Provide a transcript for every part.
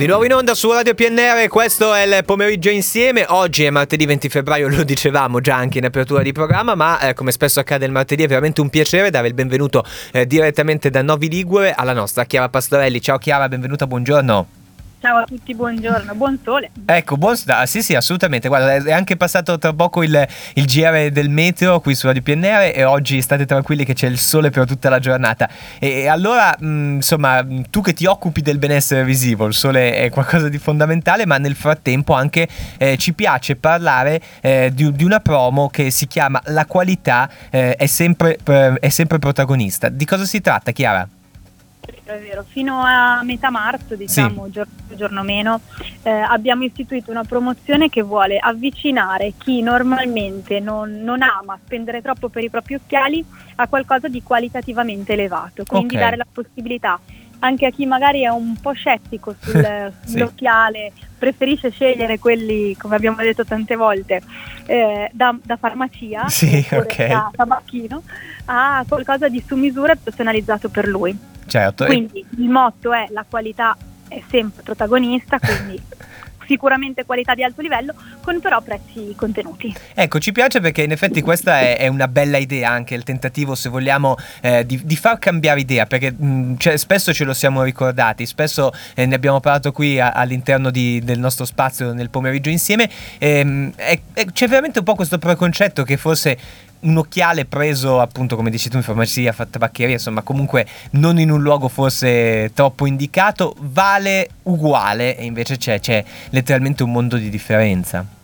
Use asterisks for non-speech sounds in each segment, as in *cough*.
Di nuovo in onda su Radio PNR, questo è il pomeriggio insieme. Oggi è martedì 20 febbraio, lo dicevamo già anche in apertura di programma, ma eh, come spesso accade il martedì è veramente un piacere dare il benvenuto eh, direttamente da Novi Ligure alla nostra Chiara Pastorelli. Ciao Chiara, benvenuta, buongiorno. Ciao a tutti, buongiorno, buon sole. Ecco, buon ah, sì sì, assolutamente. Guarda, è anche passato tra poco il, il GR del meteo qui su Radio PNR e oggi state tranquilli che c'è il sole per tutta la giornata. E, allora, mh, mm, insomma, tu che ti occupi del benessere visivo, il sole è qualcosa di fondamentale, ma nel frattempo anche eh, ci piace parlare eh, di, di, una promo che si chiama La qualità eh, è, sempre, eh, è sempre protagonista. Di cosa si tratta, Chiara? È vero. Fino a metà marzo, diciamo, sì. giorno più, giorno meno, eh, abbiamo istituito una promozione che vuole avvicinare chi normalmente non, non, ama spendere troppo per i propri occhiali a qualcosa di qualitativamente elevato. Quindi okay. dare la possibilità anche a chi magari è un po' scettico sul, *laughs* sull'occhiale, sì. preferisce scegliere quelli, come abbiamo detto tante volte, eh, da, da, farmacia, sì, okay. da tabacchino, a qualcosa di su misura personalizzato per lui. Certo. Quindi il motto è la qualità è sempre protagonista, quindi *laughs* sicuramente qualità di alto livello, con però prezzi contenuti. Ecco, ci piace perché in effetti questa è, è una bella idea, anche il tentativo, se vogliamo, eh, di, di, far cambiare idea, perché mh, mm, cioè, spesso ce lo siamo ricordati, spesso eh, ne abbiamo parlato qui a, all'interno di, del nostro spazio nel pomeriggio insieme, ehm, è, c'è veramente un po' questo preconcetto che forse un occhiale preso appunto come dici tu in farmacia, tabaccheria, insomma comunque non in un luogo forse troppo indicato, vale uguale e invece c'è, c'è letteralmente un mondo di differenza.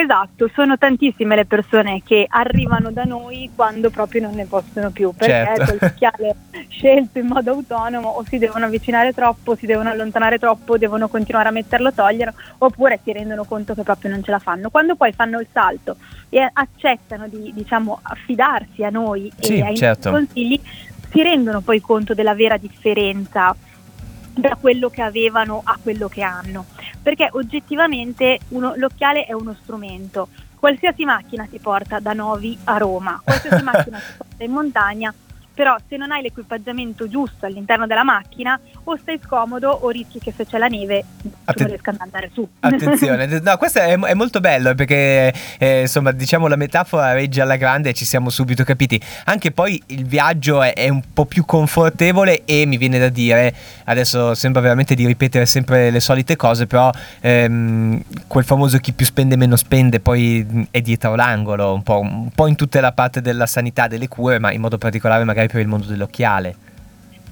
Esatto, sono tantissime le persone che arrivano da noi quando proprio non ne possono più, perché certo. l'occhiale scelto in modo autonomo o si devono avvicinare troppo, si devono allontanare troppo, devono continuare a metterlo toglierlo, oppure si rendono conto che proprio non ce la fanno. Quando poi fanno il salto e accettano di diciamo, affidarsi a noi sì, e ai certo. consigli, si rendono poi conto della vera differenza da quello che avevano a quello che hanno, perché oggettivamente uno, l'occhiale è uno strumento, qualsiasi macchina ti porta da Novi a Roma, qualsiasi *laughs* macchina ti porta in montagna però se non hai l'equipaggiamento giusto all'interno della macchina o stai scomodo o rischi che se c'è la neve Atten- non riesca ad andare su. Attenzione, *laughs* no, questo è, è, molto bello perché eh, insomma diciamo la metafora regge alla grande e ci siamo subito capiti. Anche poi il viaggio è, è, un po' più confortevole e mi viene da dire, adesso sembra veramente di ripetere sempre le solite cose, però ehm, quel famoso chi più spende meno spende poi è dietro l'angolo, un po', un po' in tutta la parte della sanità, delle cure, ma in modo particolare magari per il mondo dell'occhiale?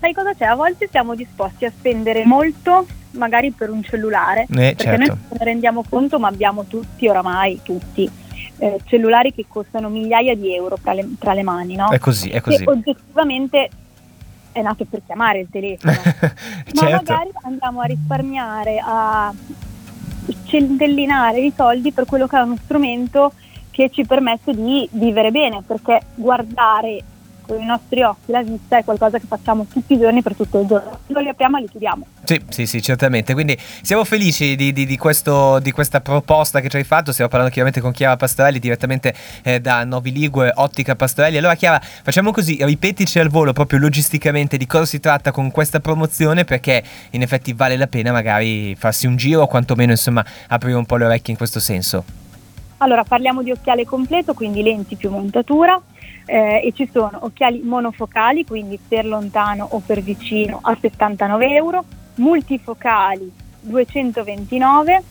Sai cosa c'è? A volte siamo disposti a spendere molto magari per un cellulare, eh, perché certo. noi ne rendiamo conto, ma abbiamo tutti oramai, tutti, eh, cellulari che costano migliaia di euro tra le, tra le mani, no? È così, è così. E oggettivamente è nato per chiamare il telefono, *laughs* certo. ma magari andiamo a risparmiare, a centellinare i soldi per quello che è uno strumento che ci permette di vivere bene, perché guardare con i nostri occhi la vista è qualcosa che facciamo tutti i giorni per tutto il giorno. Lo li apriamo e li chiudiamo. Sì, sì, sì, certamente. Quindi siamo felici di, di, di, questo, di, questa proposta che ci hai fatto. Stiamo parlando chiaramente con Chiara Pastorelli direttamente eh, da Novi Ligure, Ottica Pastorelli. Allora Chiara, facciamo così, ripetici al volo proprio logisticamente di cosa si tratta con questa promozione perché in effetti vale la pena magari farsi un giro o quantomeno insomma aprire un po' le orecchie in questo senso. Allora, parliamo di occhiale completo, quindi lenti più montatura eh, e ci sono occhiali monofocali, quindi per lontano o per vicino a 79 euro, multifocali 229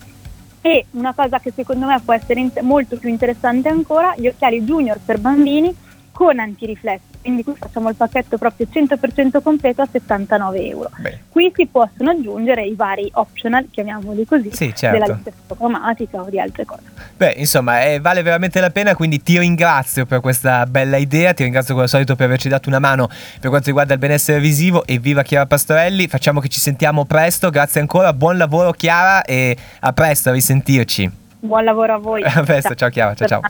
e una cosa che secondo me può essere in- molto più interessante ancora, gli occhiali junior per bambini con antiriflesso quindi qui facciamo il pacchetto proprio 100% completo a 79 euro. Beh. Qui si possono aggiungere i vari optional, chiamiamoli così, sì, certo. della lista fotografica o di altre cose. Beh, insomma, eh, vale veramente la pena, quindi ti ringrazio per questa bella idea, ti ringrazio come al solito per averci dato una mano per quanto riguarda il benessere visivo e viva Chiara Pastorelli, facciamo che ci sentiamo presto, grazie ancora, buon lavoro Chiara e a presto, a risentirci. Buon lavoro a voi. *laughs* A presto, ciao, ciao Chiara, ciao ciao.